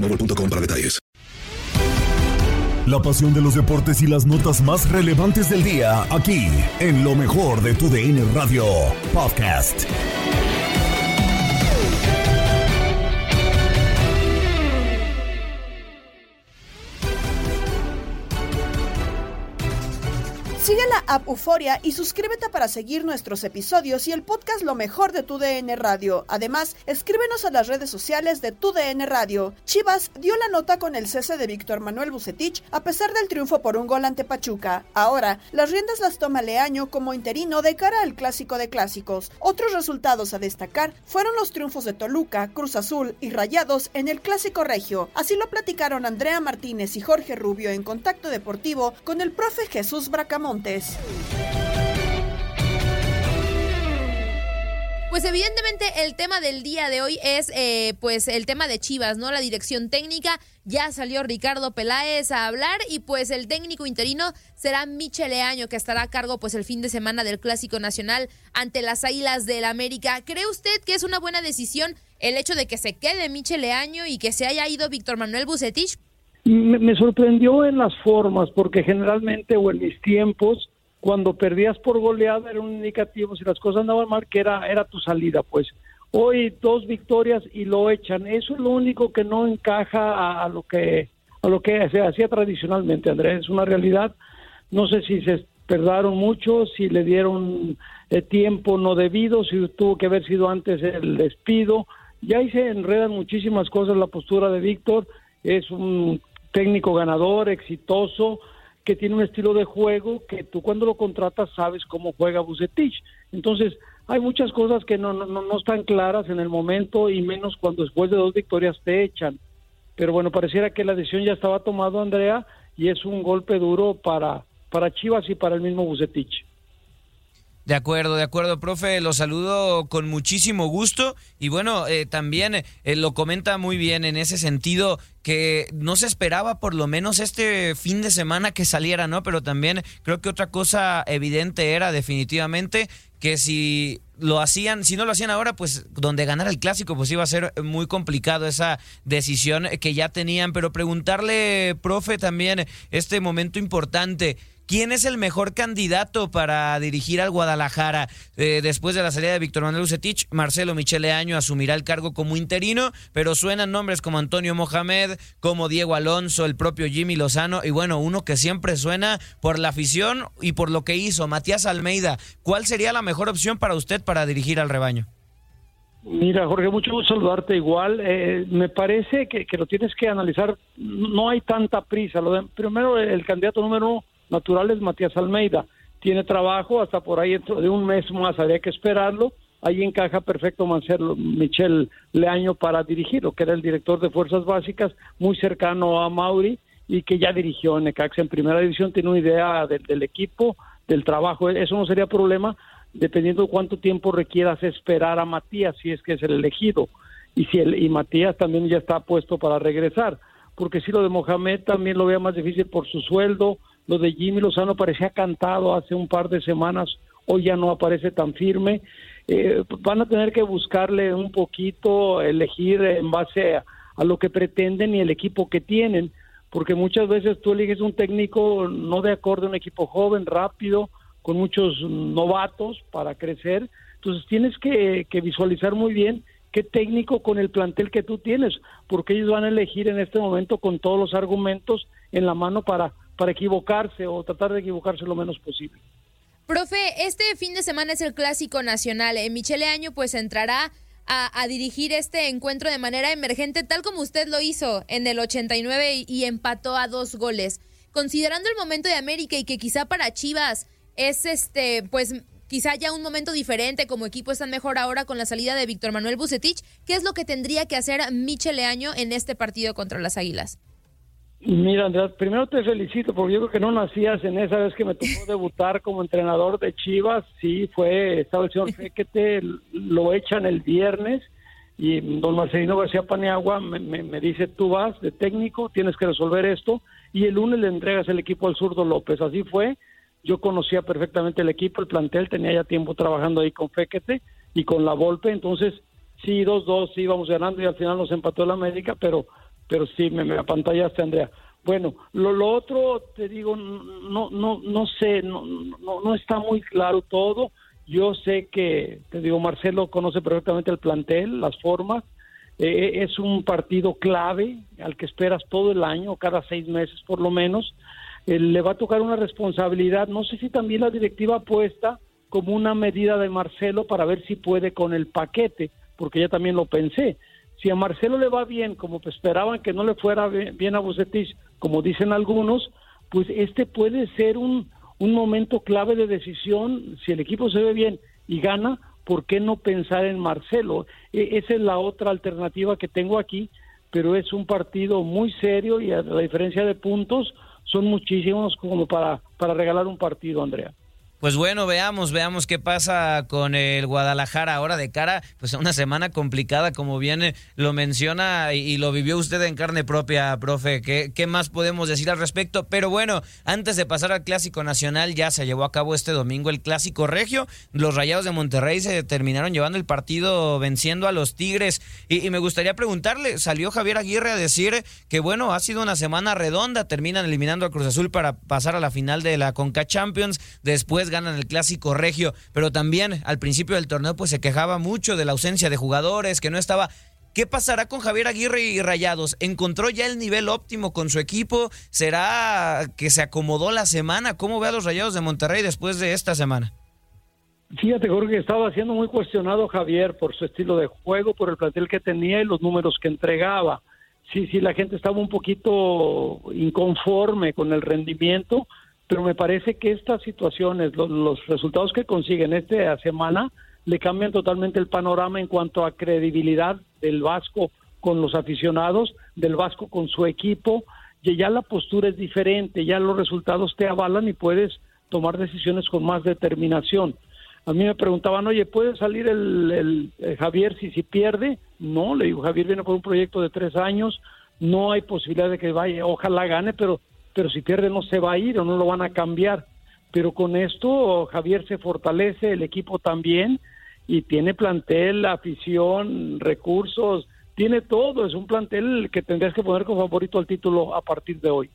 para detalles. La pasión de los deportes y las notas más relevantes del día, aquí, en lo mejor de tu DN Radio Podcast. Sigue la app Euforia y suscríbete para seguir nuestros episodios y el podcast Lo mejor de tu DN Radio. Además, escríbenos a las redes sociales de tu DN Radio. Chivas dio la nota con el cese de Víctor Manuel Bucetich a pesar del triunfo por un gol ante Pachuca. Ahora, las riendas las toma Leaño como interino de cara al clásico de clásicos. Otros resultados a destacar fueron los triunfos de Toluca, Cruz Azul y Rayados en el clásico regio. Así lo platicaron Andrea Martínez y Jorge Rubio en Contacto Deportivo con el profe Jesús Pues evidentemente el tema del día de hoy es eh, pues el tema de Chivas, ¿no? La dirección técnica, ya salió Ricardo Peláez a hablar y pues el técnico interino será Michel Leaño que estará a cargo pues el fin de semana del Clásico Nacional ante las Águilas del América. ¿Cree usted que es una buena decisión el hecho de que se quede Michel Leaño y que se haya ido Víctor Manuel Bucetich? Me, me sorprendió en las formas, porque generalmente o en mis tiempos, cuando perdías por goleada era un indicativo, si las cosas andaban mal, que era, era tu salida, pues. Hoy dos victorias y lo echan. Eso es lo único que no encaja a, lo que a lo que se hacía tradicionalmente, Andrés. Es una realidad. No sé si se perdaron mucho, si le dieron eh, tiempo no debido, si tuvo que haber sido antes el despido. Ya ahí se enredan muchísimas cosas la postura de Víctor. Es un técnico ganador, exitoso, que tiene un estilo de juego que tú cuando lo contratas sabes cómo juega Bucetich. Entonces, hay muchas cosas que no, no, no están claras en el momento y menos cuando después de dos victorias te echan. Pero bueno, pareciera que la decisión ya estaba tomada, Andrea, y es un golpe duro para, para Chivas y para el mismo Bucetich. De acuerdo, de acuerdo, profe, lo saludo con muchísimo gusto y bueno, eh, también eh, lo comenta muy bien en ese sentido que no se esperaba por lo menos este fin de semana que saliera, ¿no? Pero también creo que otra cosa evidente era definitivamente que si lo hacían, si no lo hacían ahora, pues donde ganara el clásico, pues iba a ser muy complicado esa decisión que ya tenían. Pero preguntarle, profe, también este momento importante. ¿Quién es el mejor candidato para dirigir al Guadalajara? Eh, después de la salida de Víctor Manuel Ucetich, Marcelo Michele Año asumirá el cargo como interino, pero suenan nombres como Antonio Mohamed, como Diego Alonso, el propio Jimmy Lozano, y bueno, uno que siempre suena por la afición y por lo que hizo, Matías Almeida. ¿Cuál sería la mejor opción para usted para dirigir al rebaño? Mira, Jorge, mucho gusto saludarte igual. Eh, me parece que, que, lo tienes que analizar. No hay tanta prisa. Lo de, primero, el candidato número uno natural es Matías Almeida. Tiene trabajo hasta por ahí dentro de un mes más. Habría que esperarlo. Ahí encaja perfecto Marcelo Michel Leaño para dirigirlo, que era el director de Fuerzas Básicas, muy cercano a Mauri y que ya dirigió en Necaxa en primera división. Tiene una idea del equipo, del trabajo. Eso no sería problema dependiendo de cuánto tiempo requieras esperar a Matías, si es que es el elegido, y si el, y Matías también ya está puesto para regresar, porque si lo de Mohamed también lo veo más difícil por su sueldo, lo de Jimmy Lozano parecía cantado hace un par de semanas, hoy ya no aparece tan firme, eh, van a tener que buscarle un poquito, elegir en base a, a lo que pretenden y el equipo que tienen, porque muchas veces tú eliges un técnico no de acuerdo a un equipo joven, rápido, con muchos novatos para crecer. Entonces tienes que, visualizar muy bien qué técnico con el plantel que tú tienes, porque ellos van a elegir en este momento con todos los argumentos en la mano para, para equivocarse o tratar de equivocarse lo menos posible. Profe, este fin de semana es el clásico nacional. Eh, Michele Año pues entrará a, dirigir este encuentro de manera emergente, tal como usted lo hizo en el 89 y empató a dos goles. Considerando el momento de América y que quizá para Chivas es este, pues quizá ya un momento diferente, como equipo están mejor ahora con la salida de Víctor Manuel Bucetich. ¿Qué es lo que tendría que hacer Michel Leaño en este partido contra las Águilas? Mira, Andrea, primero te felicito porque yo creo que no nacías en esa vez que me tocó debutar como entrenador de Chivas. Sí, fue, estaba el señor Fequete, lo echan el viernes y don Marcelino García Paniagua me, me, dice, tú vas de técnico, tienes que resolver esto y el lunes le entregas el equipo al zurdo López. Así fue, yo conocía perfectamente el equipo, el plantel, tenía ya tiempo trabajando ahí con Fequete y con la Volpe, entonces sí, 2-2, sí íbamos ganando y al final nos empató la América, pero, pero sí, me, me apantallaste, Andrea. Bueno, lo, lo otro, te digo, no, no, no sé, no, no, está muy claro todo. Yo sé que, te digo, Marcelo conoce perfectamente el plantel, las formas. Eh, es un partido clave al que esperas todo el año, cada seis meses por lo menos le va a tocar una responsabilidad. No sé si también la directiva apuesta como una medida de Marcelo para ver si puede con el paquete, porque ya también lo pensé. Si a Marcelo le va bien, como esperaban que no le fuera bien a Bucetich, como dicen algunos, pues este puede ser un, un momento clave de decisión. Si el equipo se ve bien y gana, ¿por qué no pensar en Marcelo? E, esa es la otra alternativa que tengo aquí, pero es un partido muy serio y a la diferencia de puntos, son muchísimos como para, para regalar un partido, Andrea. Pues bueno, veamos, veamos qué pasa con el Guadalajara ahora de cara, pues a una semana complicada, como bien lo menciona y, lo vivió usted en carne propia, profe. ¿Qué, ¿Qué, más podemos decir al respecto? Pero bueno, antes de pasar al Clásico Nacional, ya se llevó a cabo este domingo el Clásico Regio. Los Rayados de Monterrey se terminaron llevando el partido venciendo a los Tigres. Y, y me gustaría preguntarle, salió Javier Aguirre a decir que bueno, ha sido una semana redonda, terminan eliminando a Cruz Azul para pasar a la final de la Conca Champions, después ganan el clásico regio, pero también al principio del torneo pues se quejaba mucho de la ausencia de jugadores, que no estaba ¿Qué pasará con Javier Aguirre y Rayados? ¿Encontró ya el nivel óptimo con su equipo? ¿Será que se acomodó la semana? ¿Cómo ve a los Rayados de Monterrey después de esta semana? Fíjate, Jorge, estaba siendo muy cuestionado Javier por su estilo de juego, por el plantel que tenía y los números que entregaba. Sí, sí, la gente estaba un poquito inconforme con el rendimiento, pero me parece que estas situaciones, los, resultados que consiguen esta semana, le cambian totalmente el panorama en cuanto a credibilidad del Vasco con los aficionados, del Vasco con su equipo, y ya la postura es diferente, ya los resultados te avalan y puedes tomar decisiones con más determinación. A mí me preguntaban, oye, ¿puede salir el, el Javier si, si pierde? No, le digo, Javier viene por un proyecto de tres años, no hay posibilidad de que vaya, ojalá gane, pero pero si pierde no se va a ir o no lo van a cambiar. Pero con esto Javier se fortalece, el equipo también, y tiene plantel, afición, recursos, tiene todo, es un plantel que tendrías que poner como favorito al título a partir de hoy.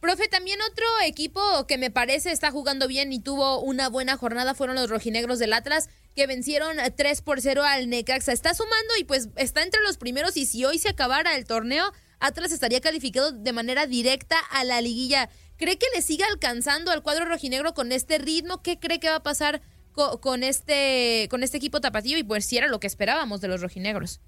Profe, también otro equipo que me parece está jugando bien y tuvo una buena jornada fueron los rojinegros del Atlas, que vencieron 3 por 0 al Necaxa. Está sumando y pues está entre los primeros y si hoy se acabara el torneo, Atlas estaría calificado de manera directa a la liguilla. ¿Cree que le siga alcanzando al cuadro rojinegro con este ritmo? ¿Qué cree que va a pasar con, este, con este equipo tapatío y pues si era lo que esperábamos de los rojinegros.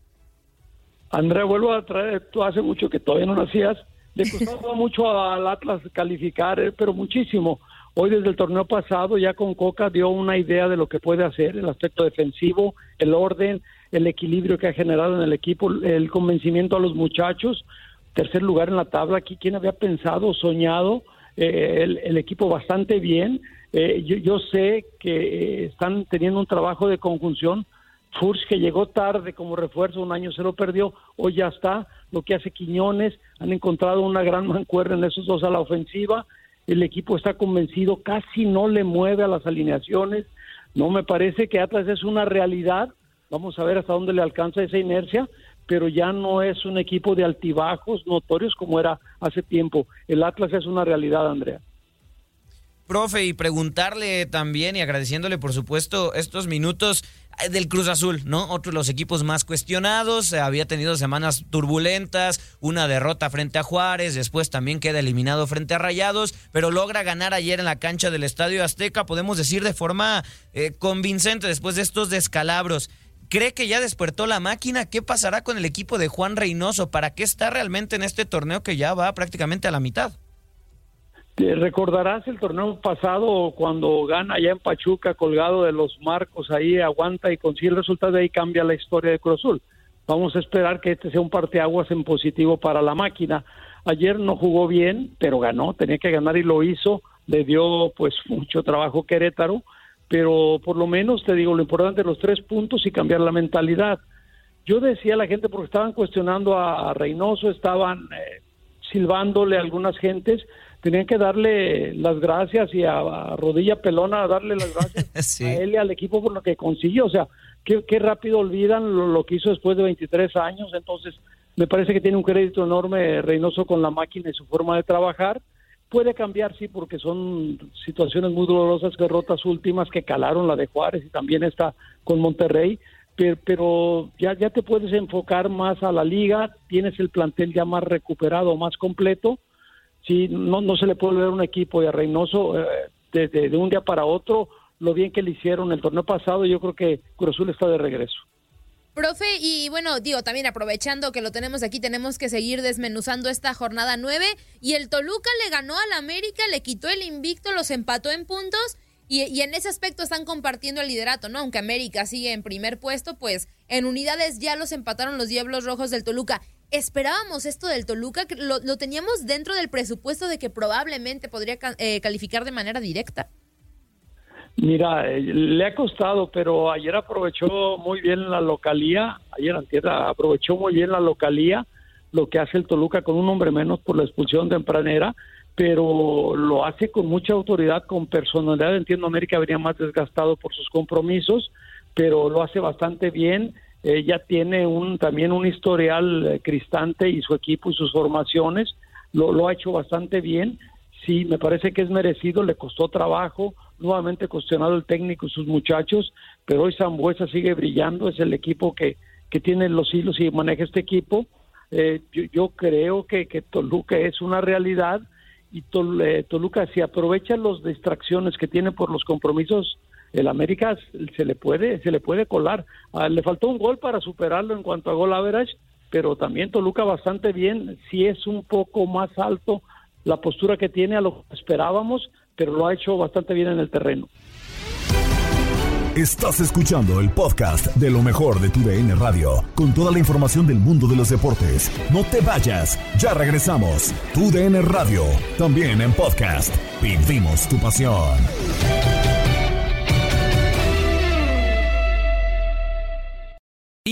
Andrea, vuelvo a traer, tú hace mucho que todavía no nacías, le costaba mucho al Atlas calificar, eh, pero muchísimo. Hoy desde el torneo pasado ya con Coca dio una idea de lo que puede hacer, el aspecto defensivo, el orden, el equilibrio que ha generado en el equipo, el convencimiento a los muchachos, tercer lugar en la tabla, aquí quien había pensado, soñado, eh, el, equipo bastante bien, eh, yo, yo, sé que están teniendo un trabajo de conjunción, Furs que llegó tarde como refuerzo, un año se lo perdió, hoy ya está, lo que hace Quiñones, han encontrado una gran mancuerna en esos dos a la ofensiva, el equipo está convencido, casi no le mueve a las alineaciones, no me parece que Atlas es una realidad, vamos a ver hasta dónde le alcanza esa inercia, pero ya no es un equipo de altibajos notorios como era hace tiempo, el Atlas es una realidad, Andrea. Profe, y preguntarle también y agradeciéndole por supuesto estos minutos eh, del Cruz Azul, ¿no? Otro de los equipos más cuestionados, eh, había tenido semanas turbulentas, una derrota frente a Juárez, después también queda eliminado frente a Rayados, pero logra ganar ayer en la cancha del Estadio Azteca, podemos decir de forma eh, convincente después de estos descalabros. ¿Cree que ya despertó la máquina? ¿Qué pasará con el equipo de Juan Reynoso? ¿Para qué está realmente en este torneo que ya va prácticamente a la mitad? recordarás el torneo pasado cuando gana allá en Pachuca colgado de los marcos ahí aguanta y consigue el resultado de ahí cambia la historia de Cruz Azul. Vamos a esperar que este sea un parteaguas en positivo para la máquina. Ayer no jugó bien, pero ganó, tenía que ganar y lo hizo. Le dio pues mucho trabajo Querétaro, pero por lo menos te digo lo importante los tres puntos y cambiar la mentalidad. Yo decía a la gente porque estaban cuestionando a, Reynoso, estaban eh, silbándole a algunas gentes, tenían que darle las gracias y a, rodilla pelona darle las gracias a él y al equipo por lo que consiguió. O sea, qué, rápido olvidan lo, que hizo después de 23 años. Entonces, me parece que tiene un crédito enorme Reynoso con la máquina y su forma de trabajar. Puede cambiar, sí, porque son situaciones muy dolorosas, derrotas últimas que calaron la de Juárez y también está con Monterrey. Pero, ya, ya te puedes enfocar más a la liga, tienes el plantel ya más recuperado, más completo, sí, no, no se le puede ver un equipo de Reynoso eh, de, un día para otro, lo bien que le hicieron el torneo pasado, yo creo que Cruz está de regreso. Profe, y bueno, digo, también aprovechando que lo tenemos aquí, tenemos que seguir desmenuzando esta jornada nueve. Y el Toluca le ganó al América, le quitó el invicto, los empató en puntos. Y, y, en ese aspecto están compartiendo el liderato, ¿no? Aunque América sigue en primer puesto, pues en unidades ya los empataron los Diablos Rojos del Toluca esperábamos esto del Toluca, lo, lo teníamos dentro del presupuesto de que probablemente podría eh, calificar de manera directa. Mira, eh, le ha costado, pero ayer aprovechó muy bien la localía, ayer tierra aprovechó muy bien la localía, lo que hace el Toluca con un hombre menos por la expulsión tempranera, pero lo hace con mucha autoridad, con personalidad. Entiendo, América venía más desgastado por sus compromisos, pero lo hace bastante bien ella tiene un también un historial eh, cristante y su equipo y sus formaciones lo, lo ha hecho bastante bien. Sí, me parece que es merecido, le costó trabajo, nuevamente cuestionado el técnico y sus muchachos, pero hoy Zambuesa sigue brillando, es el equipo que, que tiene los hilos y maneja este equipo. Eh, yo, creo que, que Toluca es una realidad y eh, Toluca si aprovecha las distracciones que tiene por los compromisos el América se le puede se le puede colar. Ah, le faltó un gol para superarlo en cuanto a gol average, pero también Toluca bastante bien. Sí es un poco más alto la postura que tiene a lo que esperábamos, pero lo ha hecho bastante bien en el terreno. Estás escuchando el podcast de lo mejor de tu DN Radio, con toda la información del mundo de los deportes. No te vayas, ya regresamos. Tu DN Radio, también en podcast. Vivimos tu pasión.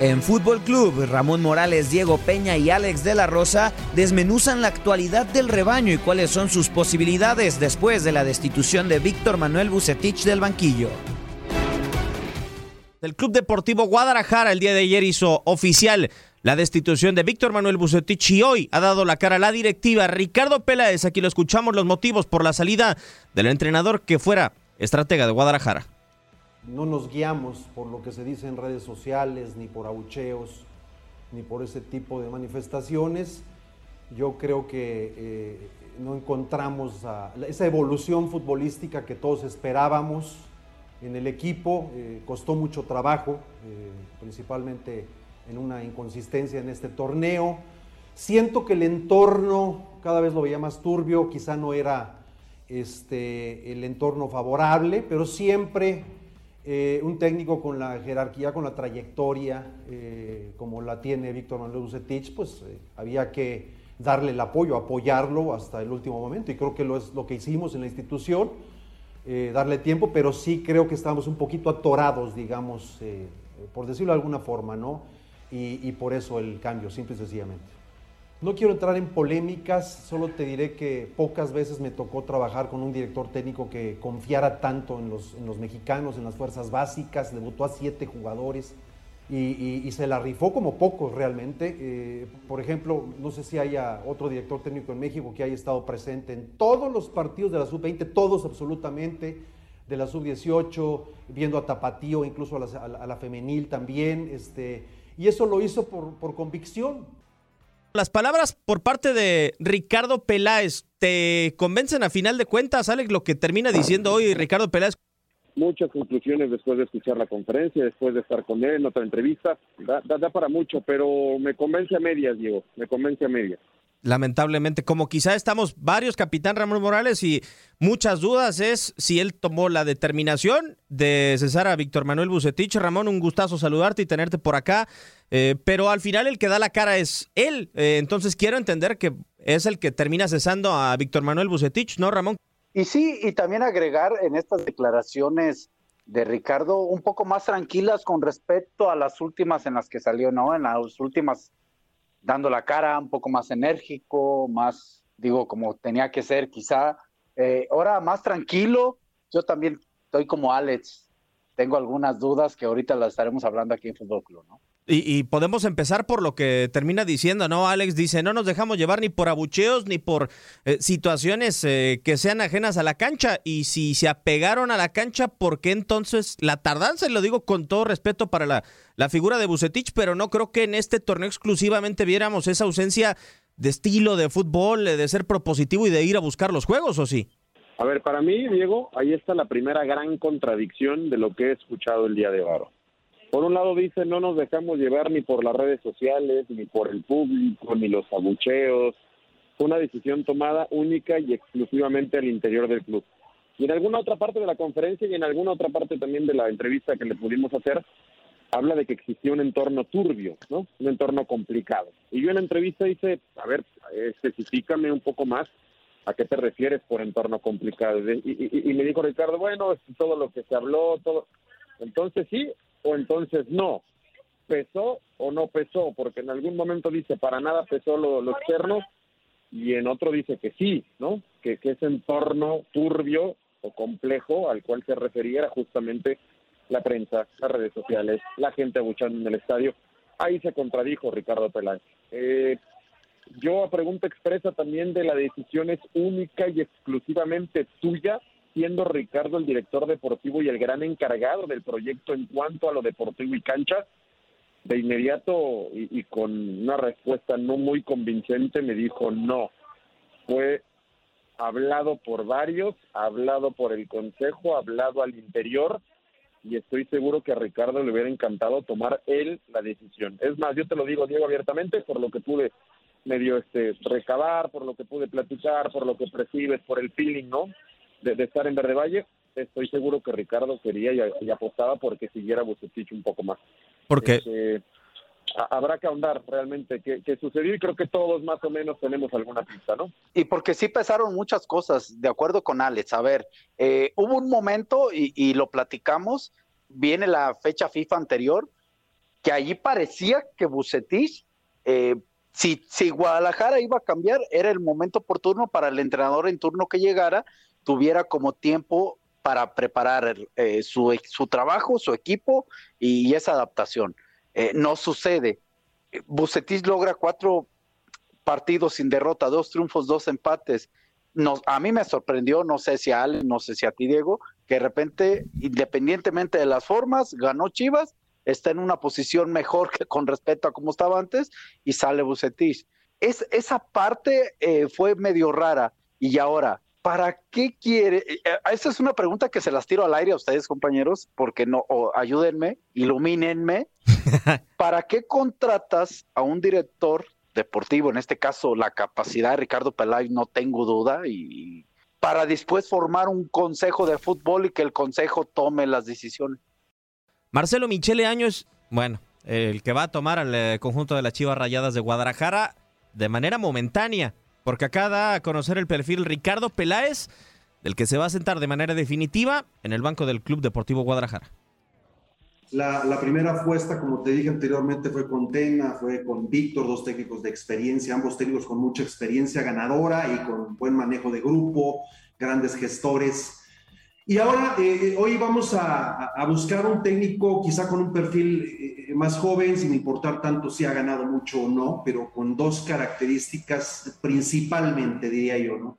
En Fútbol Club, Ramón Morales, Diego Peña y Alex de la Rosa desmenuzan la actualidad del rebaño y cuáles son sus posibilidades después de la destitución de Víctor Manuel Bucetich del banquillo. El Club Deportivo Guadalajara el día de ayer hizo oficial la destitución de Víctor Manuel Bucetich y hoy ha dado la cara a la directiva Ricardo Peláez. Aquí lo escuchamos los motivos por la salida del entrenador que fuera estratega de Guadalajara no nos guiamos por lo que se dice en redes sociales, ni por abucheos, ni por ese tipo de manifestaciones. Yo creo que eh, no encontramos esa evolución futbolística que todos esperábamos en el equipo. Eh, costó mucho trabajo, eh, principalmente en una inconsistencia en este torneo. Siento que el entorno cada vez lo veía más turbio, quizá no era este, el entorno favorable, pero siempre eh, un técnico con la jerarquía, con la trayectoria, eh, como la tiene Víctor Manuel Bucetich, pues eh, había que darle el apoyo, apoyarlo hasta el último momento. Y creo que lo es lo que hicimos en la institución, darle tiempo, pero sí creo que estábamos un poquito atorados, digamos, por decirlo de alguna forma, ¿no? y por eso el cambio, simple y sencillamente. No quiero entrar en polémicas, solo te diré que pocas veces me tocó trabajar con un director técnico que confiara tanto en los, mexicanos, en las fuerzas básicas, debutó a siete jugadores y, se la rifó como pocos realmente. Eh, por ejemplo, no sé si haya otro director técnico en México que haya estado presente en todos los partidos de la sub-20, todos absolutamente, de la sub-18, viendo a Tapatío, incluso a la, femenil también, este, y eso lo hizo por convicción las palabras por parte de Ricardo Peláez te convencen a final de cuentas, Alex, lo que termina diciendo hoy Ricardo Peláez. Muchas conclusiones después de escuchar la conferencia, después de estar con él en otra entrevista, da, da para mucho, pero me convence a medias, Diego, me convence a medias lamentablemente, como quizá estamos varios, capitán Ramón Morales, y muchas dudas es si él tomó la determinación de cesar a Víctor Manuel Bucetich. Ramón, un gustazo saludarte y tenerte por acá, eh, pero al final el que da la cara es él, eh, entonces quiero entender que es el que termina cesando a Víctor Manuel Bucetich, ¿no, Ramón? Y sí, y también agregar en estas declaraciones de Ricardo un poco más tranquilas con respecto a las últimas en las que salió, ¿no? En las últimas dando la cara, un poco más enérgico, más, digo, como tenía que ser quizá. Eh, ahora más tranquilo, yo también estoy como Alex, tengo algunas dudas que ahorita las estaremos hablando aquí en Fútbol Club, ¿no? Y, podemos empezar por lo que termina diciendo, ¿no? Alex dice, no nos dejamos llevar ni por abucheos ni por eh, situaciones eh, que sean ajenas a la cancha. Y si se apegaron a la cancha, ¿por qué entonces la tardanza? Y lo digo con todo respeto para la, la figura de Bucetich, pero no creo que en este torneo exclusivamente viéramos esa ausencia de estilo de fútbol, de ser propositivo y de ir a buscar los juegos, ¿o sí? A ver, para mí, Diego, ahí está la primera gran contradicción de lo que he escuchado el día de hoy Por un lado dice, no nos dejamos llevar ni por las redes sociales, ni por el público, ni los abucheos. Fue una decisión tomada única y exclusivamente al interior del club. Y en alguna otra parte de la conferencia y en alguna otra parte también de la entrevista que le pudimos hacer, habla de que existía un entorno turbio, ¿no? Un entorno complicado. Y yo en la entrevista dice, a ver, especifícame un poco más a qué te refieres por entorno complicado. Y, y, me dijo Ricardo, bueno, todo lo que se habló, todo. Entonces sí o entonces no. ¿Pesó o no pesó? Porque en algún momento dice, para nada pesó lo, lo externo y en otro dice que sí, ¿no? Que, ese entorno turbio o complejo al cual se refería justamente la prensa, las redes sociales, la gente abuchando en el estadio. Ahí se contradijo Ricardo Peláez. Eh, yo a pregunta expresa también de la decisión es única y exclusivamente tuya, siendo Ricardo el director deportivo y el gran encargado del proyecto en cuanto a lo deportivo y cancha. De inmediato y, y con una respuesta no muy convincente me dijo no. Fue hablado por varios, hablado por el consejo, hablado al interior y estoy seguro que a Ricardo le hubiera encantado tomar él la decisión. Es más, yo te lo digo, Diego, abiertamente, por lo que pude medio este recabar, por lo que pude platicar, por lo que percibes, por el feeling, ¿no? De, de estar en Verde Valle, estoy seguro que Ricardo quería y, y apostaba porque siguiera Bucetich un poco más. Porque Este, a- habrá que ahondar realmente qué, qué sucedió y creo que todos más o menos tenemos alguna pista, ¿no? Y porque sí pesaron muchas cosas, de acuerdo con Alex. A ver, eh, hubo un momento, y, y lo platicamos, viene la fecha FIFA anterior, que allí parecía que Bucetich, eh, si, si Guadalajara iba a cambiar, era el momento oportuno para el entrenador en turno que llegara, tuviera como tiempo para preparar eh, su, su trabajo, su equipo y, esa adaptación. Eh, no sucede. Bucetich logra cuatro partidos sin derrota, dos triunfos, dos empates. A mí me sorprendió, no sé si a Ale, no sé si a ti, Diego, que de repente, independientemente de las formas, ganó Chivas, está en una posición mejor que con respecto a cómo estaba antes y sale Bucetich. Es, esa parte eh, fue medio rara. Y ahora, ¿para qué quiere? eh, eh, Esa es una pregunta que se las tiro al aire a ustedes, compañeros, porque no, o ayúdenme, ilumínenme. ¿Para qué contratas a un director deportivo, en este caso la capacidad de Ricardo Peláez, no tengo duda, y para después formar un consejo de fútbol y que el consejo tome las decisiones? Marcelo Michele Año es, bueno, el que va a tomar al eh, conjunto de las Chivas Rayadas de Guadalajara de manera momentánea, porque acá da a conocer el perfil Ricardo Peláez, del que se va a sentar de manera definitiva en el banco del Club Deportivo Guadalajara. La, la primera apuesta, como te dije anteriormente, fue con Tena, fue con Víctor, dos técnicos de experiencia, ambos técnicos con mucha experiencia ganadora y con buen manejo de grupo, grandes gestores. Y ahora, eh, hoy vamos a, a, buscar un técnico quizá con un perfil eh, más joven, sin importar tanto si ha ganado mucho o no, pero con dos características principalmente, diría yo, ¿no?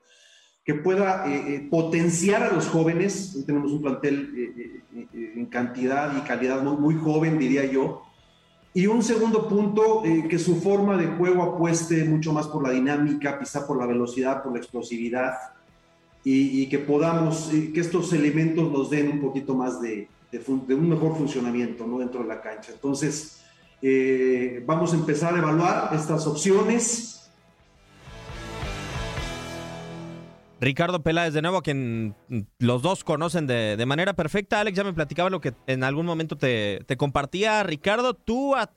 que pueda eh, eh, potenciar a los jóvenes. Hoy tenemos un plantel eh, en cantidad y calidad muy, muy, joven, diría yo. Y un segundo punto, que su forma de juego apueste mucho más por la dinámica, quizá por la velocidad, por la explosividad, y, y que podamos, que estos elementos nos den un poquito más de, un mejor funcionamiento ¿no? dentro de la cancha. Entonces, vamos a empezar a evaluar estas opciones Ricardo Peláez, de nuevo, a quien los dos conocen de, de, manera perfecta. Alex ya me platicaba lo que en algún momento te, te compartía. Ricardo, ¿tú a,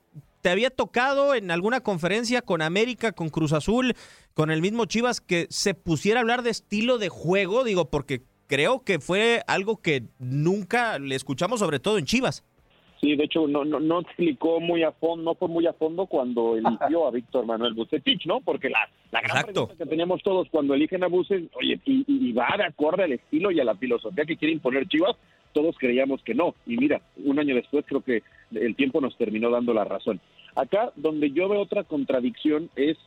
te había tocado en alguna conferencia con América, con Cruz Azul, con el mismo Chivas, que se pusiera a hablar de estilo de juego? Digo, porque creo que fue algo que nunca le escuchamos, sobre todo en Chivas. Sí, de hecho, no, no, no explicó muy a fondo, no fue muy a fondo cuando eligió a Víctor Manuel Bucetich, ¿no? Porque la, la gran Exacto. pregunta que teníamos todos cuando eligen a Bucetich, oye, y, y, va de acorde al estilo y a la filosofía que quiere imponer Chivas, todos creíamos que no. Y mira, un año después creo que el tiempo nos terminó dando la razón. Acá, donde yo veo otra contradicción es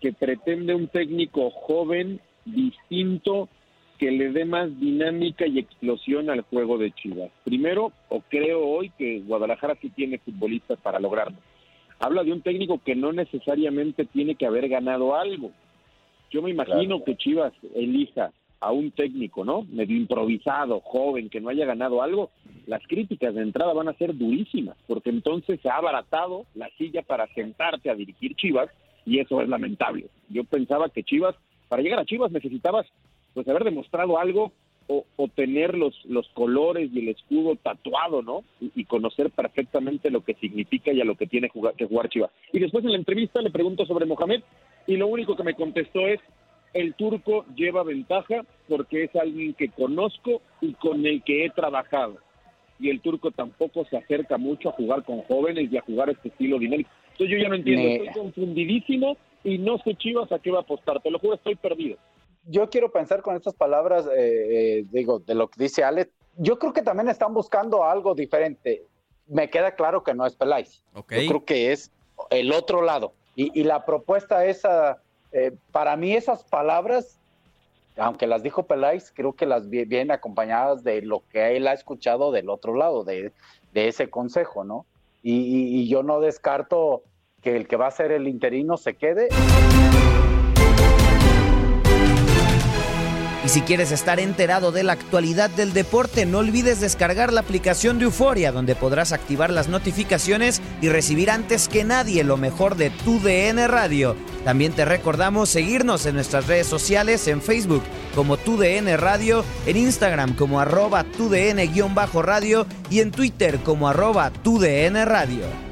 que pretende un técnico joven, distinto, que le dé más dinámica y explosión al juego de Chivas. Primero, o creo hoy que Guadalajara sí tiene futbolistas para lograrlo. Habla de un técnico que no necesariamente tiene que haber ganado algo. Yo me imagino claro. que Chivas elija a un técnico, ¿no? Medio improvisado, joven, que no haya ganado algo, las críticas de entrada van a ser durísimas, porque entonces se ha abaratado la silla para sentarte a dirigir Chivas y eso es lamentable. Yo pensaba que Chivas, para llegar a Chivas necesitabas pues haber demostrado algo o, o tener los, los colores y el escudo tatuado, ¿no? Y, conocer perfectamente lo que significa y a lo que tiene jugar, que jugar Chivas. Y después en la entrevista le pregunto sobre Mohamed y lo único que me contestó es el turco lleva ventaja porque es alguien que conozco y con el que he trabajado. Y el turco tampoco se acerca mucho a jugar con jóvenes y a jugar este estilo dinámico. Entonces yo ya no entiendo, Me- estoy confundidísimo y no sé Chivas a qué va a apostar. Te lo juro, estoy perdido. yo quiero pensar con estas palabras, eh, eh, digo, de lo que dice Alex, yo creo que también están buscando algo diferente. Me queda claro que no es Peláez. Yo creo que es el otro lado. Y, y la propuesta esa, eh, para mí esas palabras, aunque las dijo Peláez, creo que las vi- vienen acompañadas de lo que él ha escuchado del otro lado, de, ese consejo, ¿no? Y yo no descarto que el que va a ser el interino se quede. Y si quieres estar enterado de la actualidad del deporte, no olvides descargar la aplicación de Euforia, donde podrás activar las notificaciones y recibir antes que nadie lo mejor de tu DN Radio. También te recordamos seguirnos en nuestras redes sociales, en Facebook como tu DN Radio, en Instagram como arroba tu DN-radio y en Twitter como arroba tu DN Radio.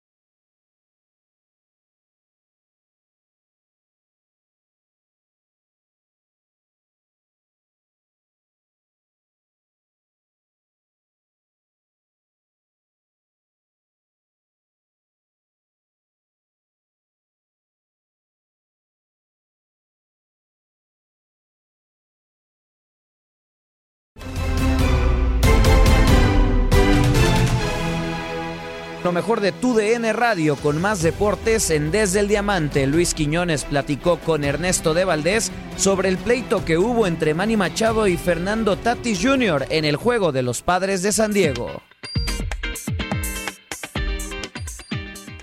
Lo mejor de tu DN Radio con más deportes en Desde el Diamante. Luis Quiñones platicó con Ernesto de Valdés sobre el pleito que hubo entre Manny Machado y Fernando Tatis Jr. en el juego de los padres de San Diego.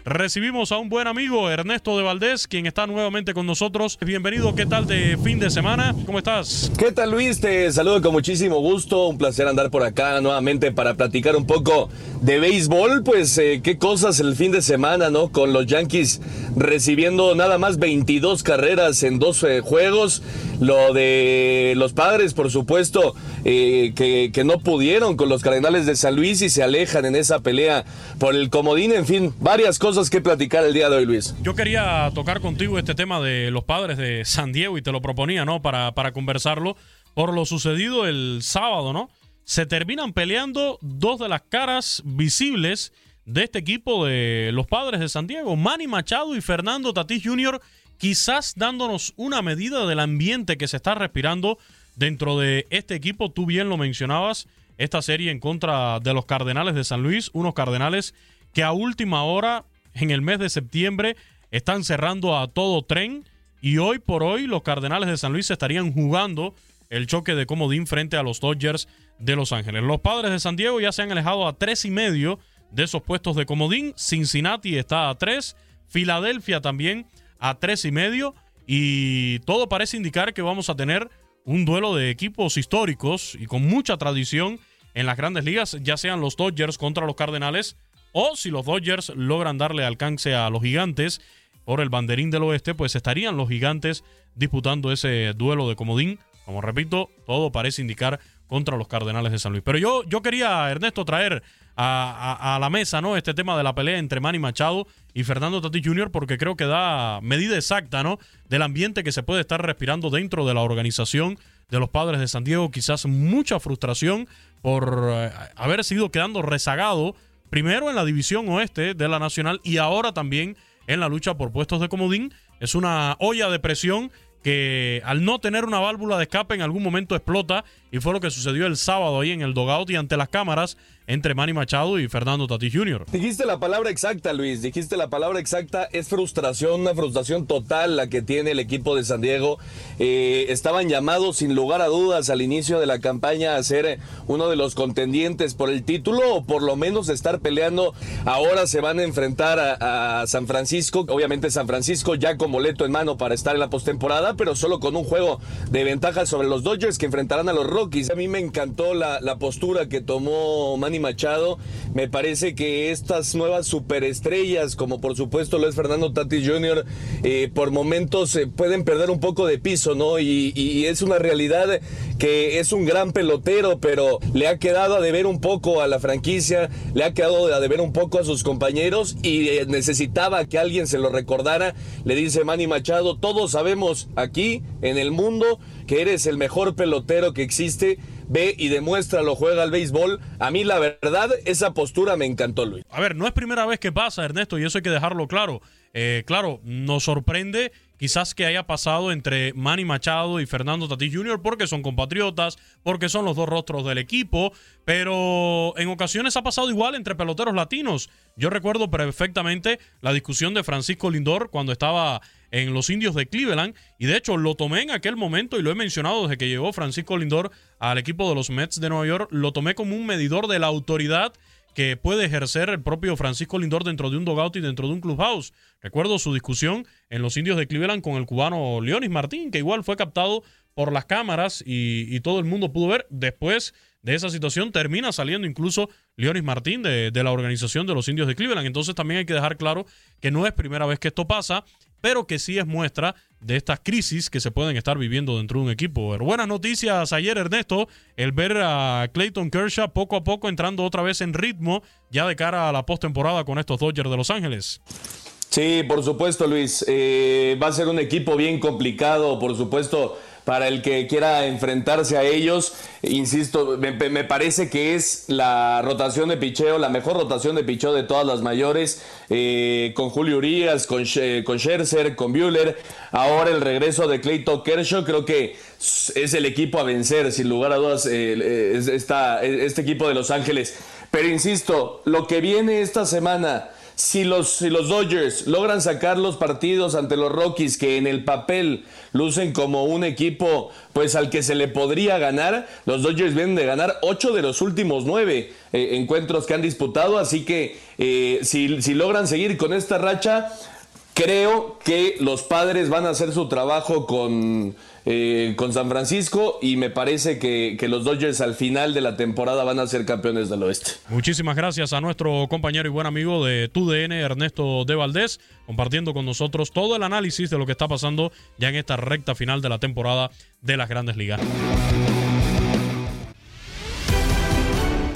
Recibimos a un buen amigo, Ernesto de Valdés, quien está nuevamente con nosotros. Bienvenido, ¿qué tal de fin de semana? ¿Cómo estás? ¿Qué tal Luis? Te saludo con muchísimo gusto, un placer andar por acá nuevamente para platicar un poco de béisbol, pues eh, qué cosas el fin de semana, ¿no? Con los Yankees recibiendo nada más 22 carreras en 12 juegos, lo de los padres, por supuesto, eh, que, que no pudieron con los Cardenales de San Luis y se alejan en esa pelea por el comodín, en fin, varias cosas cosas que platicar el día de hoy, Luis. Yo quería tocar contigo este tema de los padres de San Diego y te lo proponía, ¿no? Para, para conversarlo por lo sucedido el sábado, ¿no? Se terminan peleando dos de las caras visibles de este equipo de los padres de San Diego, Manny Machado y Fernando Tatís Jr., quizás dándonos una medida del ambiente que se está respirando dentro de este equipo. Tú bien lo mencionabas, esta serie en contra de los Cardenales de San Luis, unos Cardenales que a última hora, en el mes de septiembre, están cerrando a todo tren y hoy por hoy los Cardenales de San Luis estarían jugando el choque de comodín frente a los Dodgers de Los Ángeles. Los padres de San Diego ya se han alejado a tres y medio de esos puestos de comodín. Cincinnati está a tres, Filadelfia también a tres y medio y todo parece indicar que vamos a tener un duelo de equipos históricos y con mucha tradición en las grandes ligas, ya sean los Dodgers contra los Cardenales o si los Dodgers logran darle alcance a los gigantes por el banderín del oeste, pues estarían los gigantes disputando ese duelo de comodín. Como repito, todo parece indicar contra los Cardenales de San Luis. Pero yo, yo quería, Ernesto, traer a, la mesa ¿no? este tema de la pelea entre Manny Machado y Fernando Tati Jr. porque creo que da medida exacta ¿no? del ambiente que se puede estar respirando dentro de la organización de los padres de San Diego. Quizás mucha frustración por eh, haber sido quedando rezagado primero en la división oeste de la Nacional y ahora también en la lucha por puestos de comodín. Es una olla de presión que al no tener una válvula de escape en algún momento explota y fue lo que sucedió el sábado ahí en el dogout y ante las cámaras entre Manny Machado y Fernando Tati Jr. Dijiste la palabra exacta, Luis, dijiste la palabra exacta, es frustración, una frustración total la que tiene el equipo de San Diego. Eh, estaban llamados sin lugar a dudas al inicio de la campaña a ser uno de los contendientes por el título o por lo menos estar peleando. Ahora se van a enfrentar a, a San Francisco, obviamente San Francisco ya con boleto en mano para estar en la postemporada, pero solo con un juego de ventaja sobre los Dodgers que enfrentarán a los Rockies. A mí me encantó la, postura que tomó Manny Machado. Me parece que estas nuevas superestrellas, como por supuesto lo es Fernando Tatis Jr., eh, por momentos eh, pueden perder un poco de piso, ¿no? Y, y, es una realidad que es un gran pelotero, pero le ha quedado a deber un poco a la franquicia, le ha quedado a deber un poco a sus compañeros y eh, necesitaba que alguien se lo recordara. Le dice Manny Machado, todos sabemos aquí en el mundo que eres el mejor pelotero que existe ve y demuestra lo juega al béisbol. A mí la verdad, esa postura me encantó, Luis. A ver, no es primera vez que pasa, Ernesto, y eso hay que dejarlo claro. Eh, claro, nos sorprende quizás que haya pasado entre Manny Machado y Fernando Tatís Jr. porque son compatriotas, porque son los dos rostros del equipo, pero en ocasiones ha pasado igual entre peloteros latinos. Yo recuerdo perfectamente la discusión de Francisco Lindor cuando estaba en los indios de Cleveland. Y de hecho lo tomé en aquel momento y lo he mencionado desde que llegó Francisco Lindor al equipo de los Mets de Nueva York. Lo tomé como un medidor de la autoridad que puede ejercer el propio Francisco Lindor dentro de un dogout y dentro de un clubhouse. Recuerdo su discusión en los indios de Cleveland con el cubano Leonis Martín, que igual fue captado por las cámaras y, todo el mundo pudo ver. Después de esa situación termina saliendo incluso Leonis Martín de, de, la organización de los indios de Cleveland. Entonces también hay que dejar claro que no es primera vez que esto pasa pero que sí es muestra de estas crisis que se pueden estar viviendo dentro de un equipo. buenas noticias ayer, Ernesto, el ver a Clayton Kershaw poco a poco entrando otra vez en ritmo ya de cara a la postemporada con estos Dodgers de Los Ángeles. Sí, por supuesto, Luis. Eh, va a ser un equipo bien complicado, por supuesto para el que quiera enfrentarse a ellos. Insisto, me, parece que es la rotación de picheo, la mejor rotación de picheo de todas las mayores, eh, con Julio Urias, con, con Scherzer, con Bueller. Ahora el regreso de Clayton Kershaw, creo que es el equipo a vencer, sin lugar a dudas, eh, este equipo de Los Ángeles. Pero insisto, lo que viene esta semana si los Dodgers logran sacar los partidos ante los Rockies, que en el papel lucen como un equipo pues al que se le podría ganar, los Dodgers vienen de ganar ocho de los últimos nueve eh, encuentros que han disputado, así que eh, si, si logran seguir con esta racha, creo que los padres van a hacer su trabajo con eh, con San Francisco y me parece que, los Dodgers al final de la temporada van a ser campeones del oeste. Muchísimas gracias a nuestro compañero y buen amigo de TUDN, Ernesto de Valdés, compartiendo con nosotros todo el análisis de lo que está pasando ya en esta recta final de la temporada de las grandes ligas.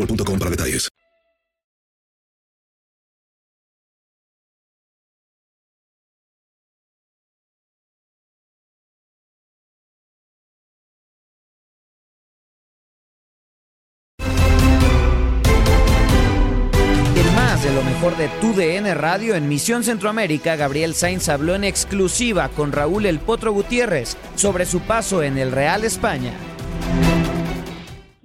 boostmobile.com para detalles. De lo mejor de tu DN Radio en Misión Centroamérica, Gabriel Sainz habló en exclusiva con Raúl El Potro Gutiérrez sobre su paso en el Real España.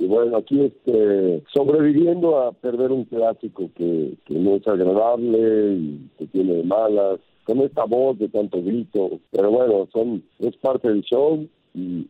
Y bueno, aquí este, sobreviviendo a perder un clásico que, no es agradable y que tiene malas, con esta voz de tanto grito, pero bueno, son es parte del show y,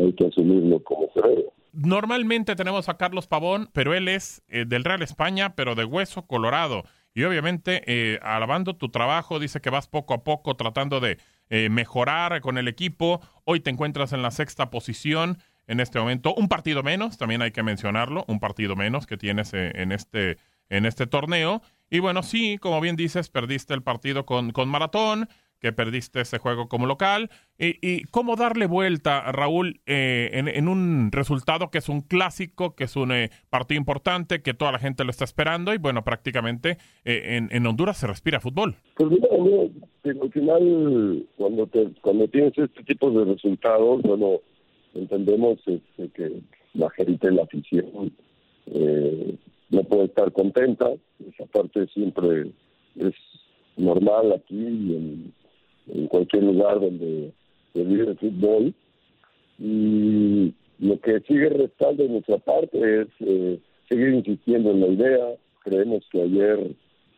hay que asumirlo como se debe. Normalmente tenemos a Carlos Pavón, pero él es eh, del Real España, pero de hueso colorado. Y obviamente, eh, alabando tu trabajo, dice que vas poco a poco tratando de eh, mejorar con el equipo. Hoy te encuentras en la sexta posición en este momento. Un partido menos, también hay que mencionarlo, un partido menos que tienes eh, en, este, en este torneo. Y bueno, sí, como bien dices, perdiste el partido con, con Maratón, que perdiste ese juego como local. Y, y cómo darle vuelta, Raúl, eh, en, en un resultado que es un clásico, que es un eh, partido importante, que toda la gente lo está esperando. Y bueno, prácticamente eh, en, en Honduras se respira fútbol. Pues mira, pero al final, cuando, te, cuando tienes este tipo de resultados, bueno, entendemos este, que la gente la afición eh, no puede estar contenta. Esa parte siempre es normal aquí y en, cualquier lugar donde se vive el fútbol. Y lo que sigue restando de nuestra parte es eh, seguir insistiendo en la idea. Creemos que ayer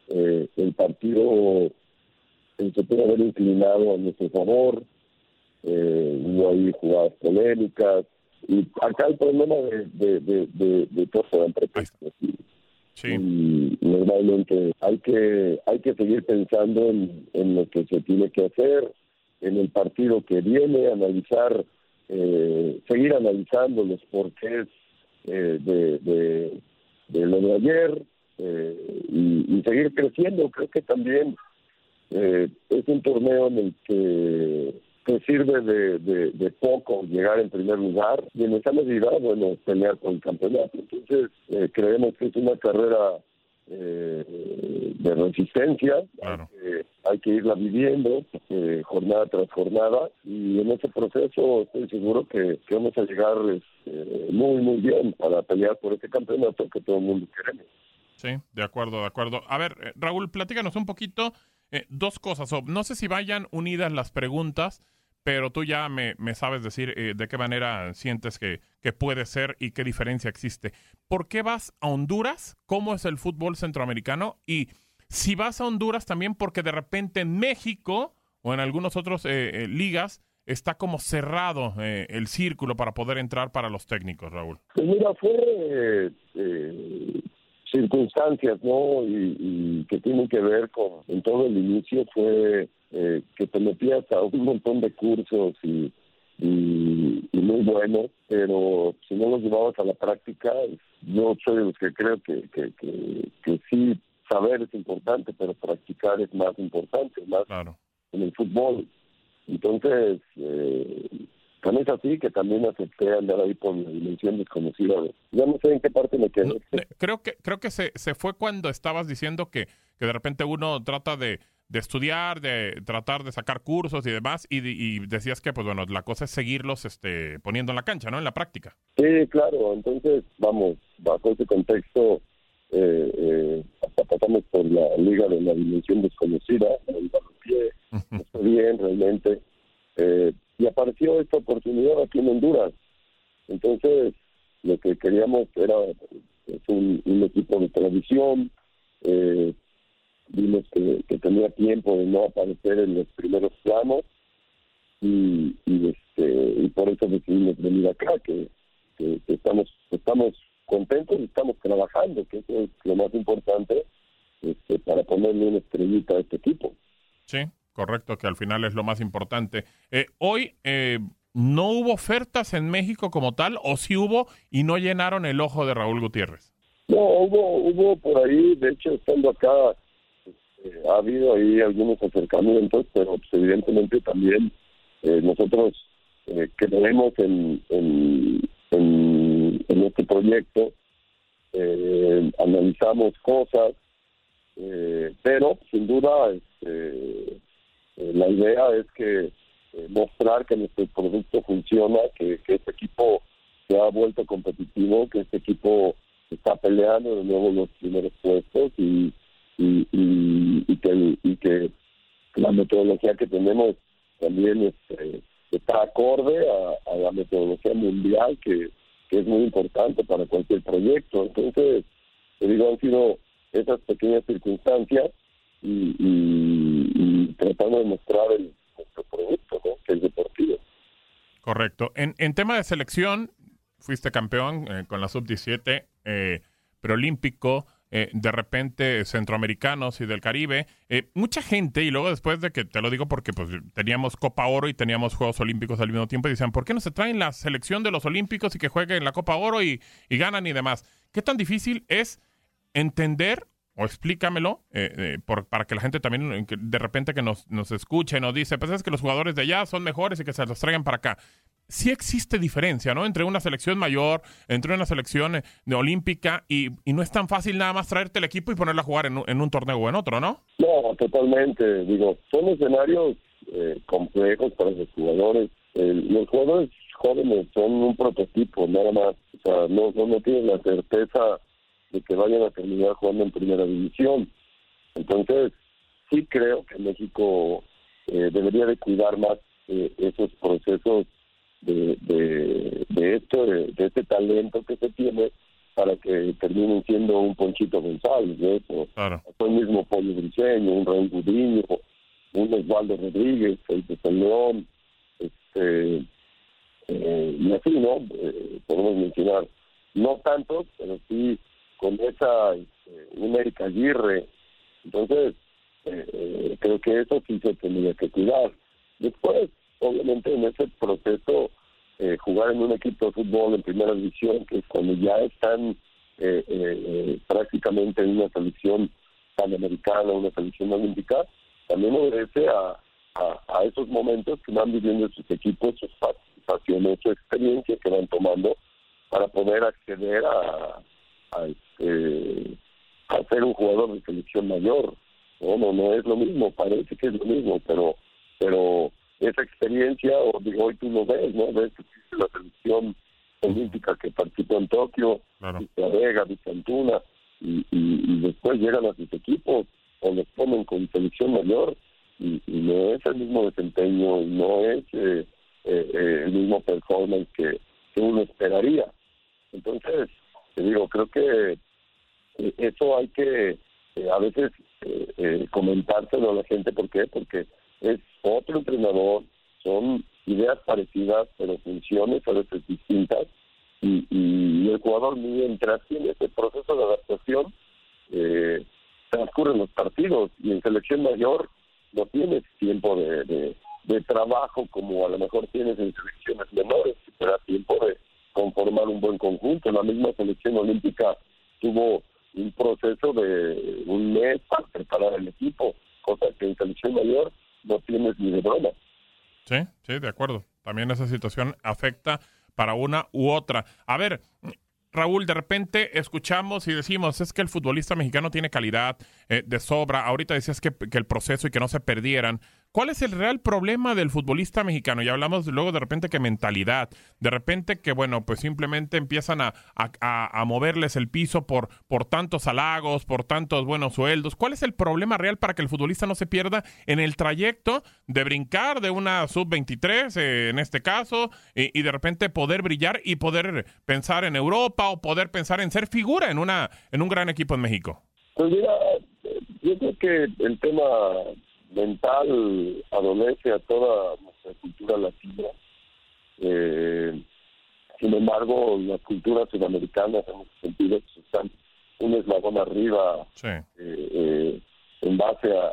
eh, el partido se puede haber inclinado a nuestro favor. Eh, hubo ahí jugadas polémicas. Y acá el problema de, de, de, de, de todos eran pretextos. Y normalmente hay que hay que seguir pensando en, en lo que se tiene que hacer, en el partido que viene, analizar, eh, seguir analizando los porqués eh, de, de, de lo de ayer eh, y, y seguir creciendo. Creo que también eh, es un torneo en el que que sirve de, de, de poco llegar en primer lugar y en esa medida, bueno, pelear con el campeonato. Entonces, eh, creemos que es una carrera eh, de resistencia, hay, que, hay que irla viviendo, eh, jornada tras jornada y en ese proceso estoy seguro que, que vamos a llegar este, muy muy bien para pelear por este campeonato que todo el mundo queremos. Sí, de acuerdo, de acuerdo. A ver, eh, Raúl, platícanos un poquito eh, dos cosas. No sé si vayan unidas las preguntas, pero tú ya me, sabes decir eh, de qué manera sientes que, que puede ser y qué diferencia existe. ¿Por qué vas a Honduras? ¿Cómo es el fútbol centroamericano? Y si vas a Honduras también porque de repente en México o en algunos otros eh, ligas está como cerrado el círculo para poder entrar para los técnicos, Raúl. Pues mira, fue circunstancias, ¿no? Y, que tienen que ver con, en todo el inicio fue eh, que te metías a un montón de cursos y, y, muy buenos, pero si no los llevabas a la práctica, yo soy de los que creo que, que, que, sí, saber es importante, pero practicar es más importante, más en el fútbol. Entonces, eh, tan es así que también acepté andar ahí por la dimensión desconocida. Ya no sé en qué parte me quedé. creo que creo que se, se fue cuando estabas diciendo que, que de repente uno trata de, de estudiar, de tratar de sacar cursos y demás, y, y, decías que, pues bueno, la cosa es seguirlos este, poniendo en la cancha, ¿no? En la práctica. Sí, claro. Entonces, vamos, bajo ese contexto, eh, eh, hasta pasamos por la liga de la dimensión desconocida, está bien realmente. Eh, y apareció esta oportunidad aquí en Honduras. Entonces, lo que queríamos era un, equipo de tradición. Eh, vimos que, tenía tiempo de no aparecer en los primeros planos y, este y por eso decidimos venir acá, que, estamos estamos contentos y estamos trabajando, que eso es lo más importante este, para ponerle una estrellita a este equipo. Sí, correcto, que al final es lo más importante. Eh, hoy eh, no hubo ofertas en México como tal, o sí hubo y no llenaron el ojo de Raúl Gutiérrez. No, hubo, hubo por ahí, de hecho, estando acá, este, ha habido ahí algunos acercamientos, pero pues, evidentemente también eh, nosotros creemos en, en, en, este proyecto, analizamos cosas, pero sin duda este, eh, la idea es que eh, mostrar que nuestro producto funciona, que, este equipo se ha vuelto competitivo, que este equipo está peleando de nuevo los primeros puestos y, y, y, que, y que la metodología que tenemos también este, está acorde a, la metodología mundial que, que es muy importante para cualquier proyecto. Entonces, te digo, han sido esas pequeñas circunstancias y, tratando de mostrar el, nuestro producto, que es deportivo. Correcto. En, en tema de selección, fuiste campeón eh, con la sub-17, eh, preolímpico, eh, de repente centroamericanos y del Caribe. Eh, mucha gente, y luego después de que te lo digo porque pues teníamos Copa Oro y teníamos Juegos Olímpicos al mismo tiempo, y decían, ¿por qué no se traen la selección de los Olímpicos y que jueguen la Copa Oro y, y ganan y demás? ¿Qué tan difícil es entender o explícamelo, eh, eh, por, para que la gente también eh, de repente que nos, nos escuche nos dice, pues es que los jugadores de allá son mejores y que se los traigan para acá. Sí existe diferencia, ¿no? Entre una selección mayor, entre una selección de olímpica y, y, no es tan fácil nada más traerte el equipo y ponerla a jugar en en un torneo o en otro, ¿no? No, totalmente. Digo, son escenarios complejos para los jugadores. los jugadores jóvenes son un prototipo, nada más. O sea, no, no, no tienen la certeza de que vayan a terminar jugando en primera división. Entonces, sí creo que México eh, debería de cuidar más eh, esos procesos de, de, esto, de, este talento que se tiene para que terminen siendo un Ponchito González, ¿no? Claro. el mismo Pollo Briceño, un Raúl Gudiño, un Osvaldo Rodríguez, el de San León, este, eh, y así, ¿no? podemos mencionar, no tantos, pero sí con esa este, un Erika Aguirre. Entonces, eh, eh, creo que eso sí se tenía que cuidar. Después, obviamente, en ese proceso, eh, jugar en un equipo de fútbol en primera división, que cuando ya están prácticamente en una selección panamericana, una selección olímpica, también obedece a, a, esos momentos que van viviendo sus equipos, sus participaciones, su experiencia que van tomando para poder acceder a, a, este, a ser un jugador de selección mayor. No, no, no es lo mismo, parece que es lo mismo, pero pero esa experiencia, o digo, hoy tú lo ves, ¿no? Ves la selección olímpica que participó en Tokio, Vista Vega, Vista Antuna, y, y, después llegan a sus equipos o los ponen con selección mayor y, no es el mismo desempeño, no es eh, eh, eh, el mismo performance que, que uno esperaría. Entonces, te digo, creo que eso hay que a veces comentárselo a la gente. ¿Por qué? Porque es otro entrenador, son ideas parecidas, pero funciones a veces distintas. Y, y el jugador, mientras tiene ese proceso de adaptación, eh, transcurren los partidos. Y en selección mayor no tienes tiempo de, de, trabajo como a lo mejor tienes en selecciones menores, te da tiempo de conformar un buen conjunto. La misma selección olímpica tuvo un proceso de un mes para preparar el equipo, cosa que en selección mayor no tienes ni de broma. Sí, sí, de acuerdo. También esa situación afecta para una u otra. A ver, Raúl, de repente escuchamos y decimos, es que el futbolista mexicano tiene calidad eh, de sobra. Ahorita decías que, el proceso y que no se perdieran. ¿Cuál es el real problema del futbolista mexicano? Y hablamos luego de repente que mentalidad, de repente que, bueno, pues simplemente empiezan a, a, moverles el piso por, por tantos halagos, por tantos buenos sueldos. ¿Cuál es el problema real para que el futbolista no se pierda en el trayecto de brincar de una sub-23, eh, en este caso, y, de repente poder brillar y poder pensar en Europa o poder pensar en ser figura en, una, en un gran equipo en México? Pues mira, yo creo que el tema mental adolece a toda nuestra cultura latina. Eh, sin embargo, las culturas sudamericanas en ese sentido pues, están un eslabón arriba eh, eh, en base a,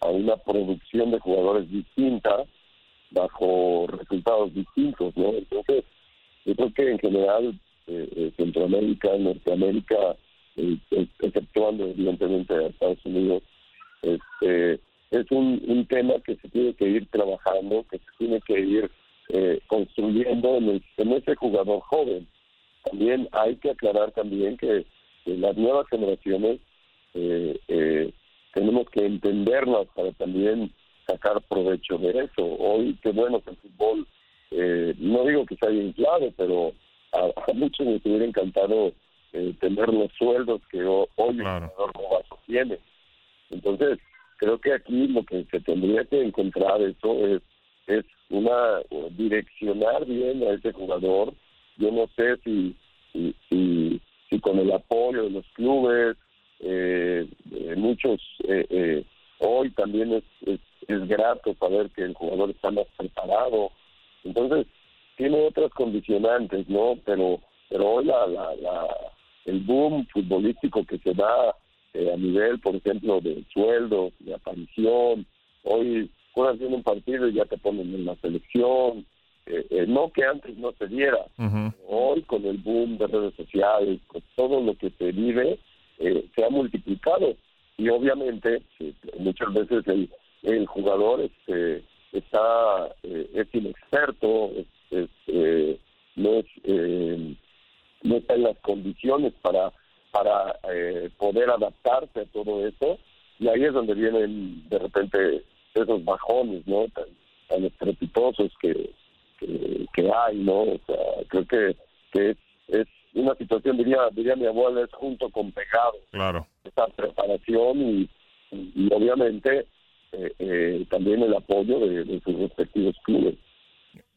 a, una producción de jugadores distinta bajo resultados distintos, ¿no? Entonces, yo creo que en general Centroamérica, Norteamérica, exceptuando evidentemente a Estados Unidos, este, es un, tema que se tiene que ir trabajando, que se tiene que ir eh, construyendo en, ese jugador joven. También hay que aclarar también que, las nuevas generaciones eh, eh, tenemos que entenderlas para también sacar provecho de eso. Hoy, qué bueno que el fútbol, no digo que se haya inflado, pero a, muchos les hubiera encantado tener los sueldos que hoy el jugador tiene. Entonces, creo que aquí lo que se tendría que encontrar eso es, es una direccionar bien a ese jugador. Yo no sé si, si, con el apoyo de los clubes, eh, eh muchos, eh, eh, hoy también es, es, es grato saber que el jugador está más preparado. Entonces, tiene otras condicionantes, ¿no? Pero, pero hoy la, la, la, el boom futbolístico que se da eh, a nivel, por ejemplo, de sueldos, de aparición. Hoy juegas bien un partido y ya te ponen en la selección. Eh, eh, no que antes no se diera. Hoy con el boom de redes sociales, con todo lo que se vive, se ha multiplicado. Y obviamente muchas veces el, el jugador este, está es inexperto, no, es, no está en las condiciones para para eh, poder adaptarse a todo eso y ahí es donde vienen de repente esos bajones no tan, estrepitosos que, que, hay no o sea creo que, que es, es una situación diría diría mi abuela es junto con pegado claro. Esa preparación y, y, obviamente eh, eh, también el apoyo de sus respectivos clubes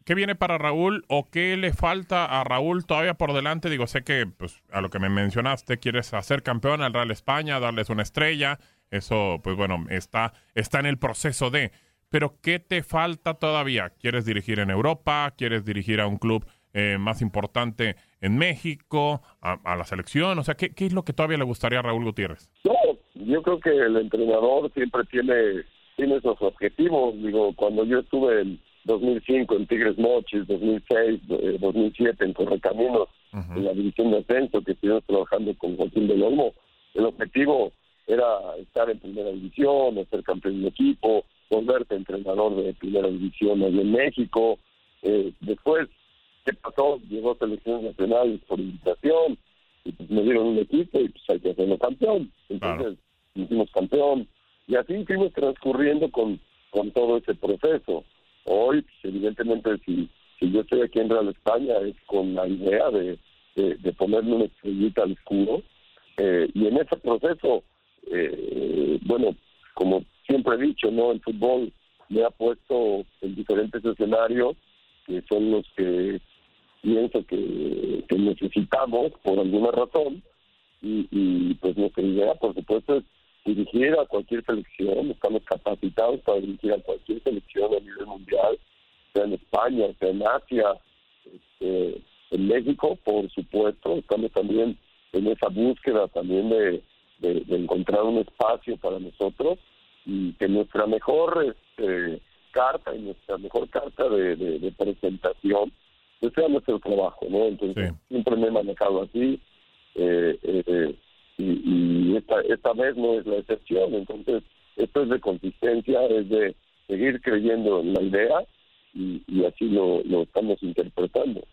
¿Qué viene para Raúl o qué le falta a Raúl todavía por delante? Digo, sé que pues, a lo que me mencionaste, quieres hacer campeón al Real España, darles una estrella. Eso, pues bueno, está, está en el proceso de. Pero ¿qué te falta todavía? ¿Quieres dirigir en Europa? ¿Quieres dirigir a un club eh, más importante en México? A, la selección? O sea, ¿qué, ¿qué es lo que todavía le gustaría a Raúl Gutiérrez? No, yo creo que el entrenador siempre tiene, tiene esos objetivos. Digo, cuando yo estuve en 2005 en Tigres Mochis, 2006, 2007 eh, en Correcaminos, en la división de ascenso, que estuvimos trabajando con Joaquín del Olmo. El objetivo era estar en primera división, ser campeón de equipo, volverte entrenador de primera división allí en México. Eh, después, ¿qué pasó? Llegó selecciones nacionales por invitación, y pues me dieron un equipo y pues hay que hacerlo campeón. Entonces, hicimos campeón. Y así fuimos transcurriendo con con todo ese proceso. Hoy, pues, evidentemente, si, si yo estoy aquí en Real España es con la idea de, de, ponerle una estrellita al escudo. Eh, y en ese proceso, eh, bueno, como siempre he dicho, no el fútbol me ha puesto en diferentes escenarios que son los que pienso que, necesitamos por alguna razón y, y pues nuestra idea por supuesto es dirigir a cualquier selección, estamos capacitados para dirigir a cualquier selección a nivel mundial, sea en España, sea en Asia, este, en México, por supuesto, estamos también en esa búsqueda también de, de, encontrar un espacio para nosotros y que nuestra mejor este, carta y nuestra mejor carta de, de, presentación pues sea nuestro trabajo, ¿no? Entonces siempre me he manejado así eh, eh, y, esta, esta vez no es la excepción, entonces esto es de consistencia, es de seguir creyendo en la idea y, y así lo, lo estamos interpretando.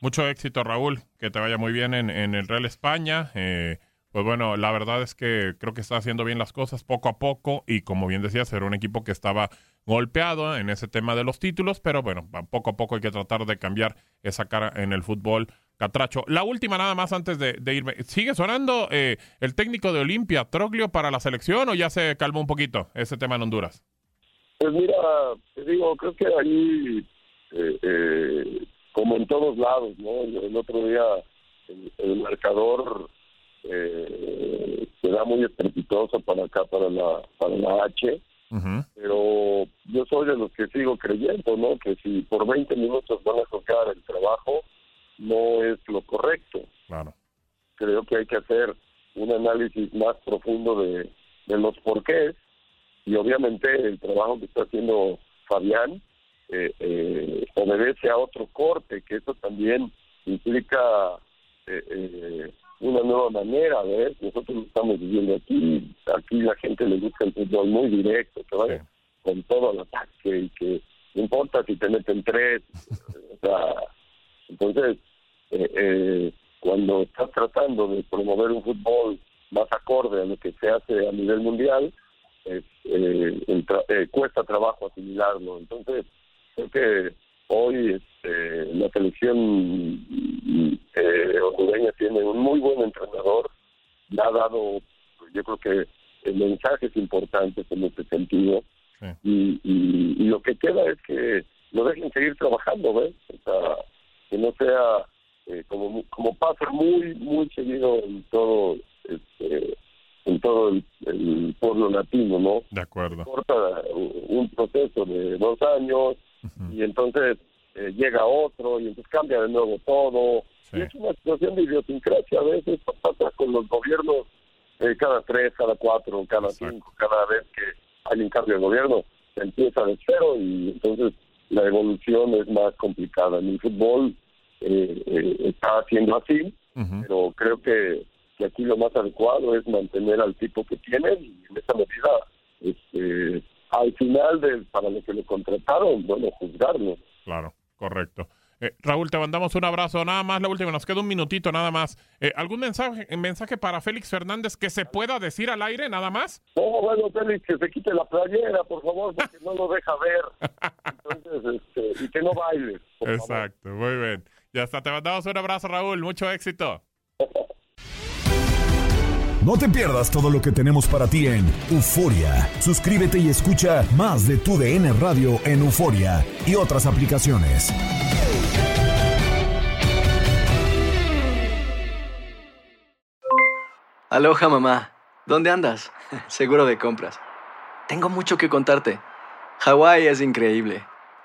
Mucho éxito, Raúl. Que te vaya muy bien en, en el Real España. Eh, pues bueno, la verdad es que creo que está haciendo bien las cosas poco a poco y como bien decías, era un equipo que estaba golpeado en ese tema de los títulos, pero bueno, poco a poco hay que tratar de cambiar esa cara en el fútbol catracho. La última nada más antes de, irme. ¿Sigue sonando eh, el técnico de Olimpia, Troglio, para la selección o ya se calmó un poquito ese tema en Honduras? Pues mira, te digo, creo que ahí eh, eh como en todos lados, ¿no? El, otro día el, marcador eh, se da muy estrepitoso para acá, para la, para la H, pero yo soy de los que sigo creyendo, ¿no? Que si por 20 minutos van a tocar el trabajo, no es lo correcto. Claro. Creo que hay que hacer un análisis más profundo de, de los porqués y obviamente el trabajo que está haciendo Fabián eh, eh, obedece a otro corte, que eso también implica eh, eh, una nueva manera, ver Nosotros estamos viviendo aquí, aquí la gente le gusta el fútbol muy directo, que vaya con todo el ataque y que no importa si te meten tres, o sea, entonces eh, cuando estás tratando de promover un fútbol más acorde a lo que se hace a nivel mundial, cuesta trabajo asimilarlo. Entonces, Creo que hoy este, la selección eh, hondureña tiene un muy buen entrenador, le ha dado, yo creo que mensajes importantes en este sentido. Y, y, lo que queda es que lo dejen seguir trabajando, ¿ves? O sea, que no sea eh, como como pasa muy muy seguido en todo este, en todo el, pueblo latino, ¿no? De acuerdo. Corta un proceso de dos años, y entonces eh, llega otro y entonces cambia de nuevo todo. Y es una situación de idiosincrasia. A veces pasa con los gobiernos eh, cada tres, cada cuatro, cada cinco, cada vez que hay un cambio de gobierno, se empieza de cero y entonces la evolución es más complicada. En el fútbol eh, está haciendo así, pero creo que, que aquí lo más adecuado es mantener al tipo que tienen y en esa medida este, al final de, para lo que le contrataron, bueno, juzgarlo. Claro, correcto. Eh, Raúl, te mandamos un abrazo. Nada más, la última, nos queda un minutito nada más. Eh, ¿Algún mensaje, mensaje para Félix Fernández que se pueda decir al aire nada más? No, bueno, Félix, que se quite la playera, por favor, porque no lo deja ver. Entonces, este, y que no baile. Exacto, muy bien. Ya está, te mandamos un abrazo, Raúl. Mucho éxito. No te pierdas todo lo que tenemos para ti en Euforia. Suscríbete y escucha más de tu DN Radio en Euforia y otras aplicaciones. Aloha mamá, ¿dónde andas? Seguro de compras. Tengo mucho que contarte. Hawái es increíble.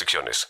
restricciones.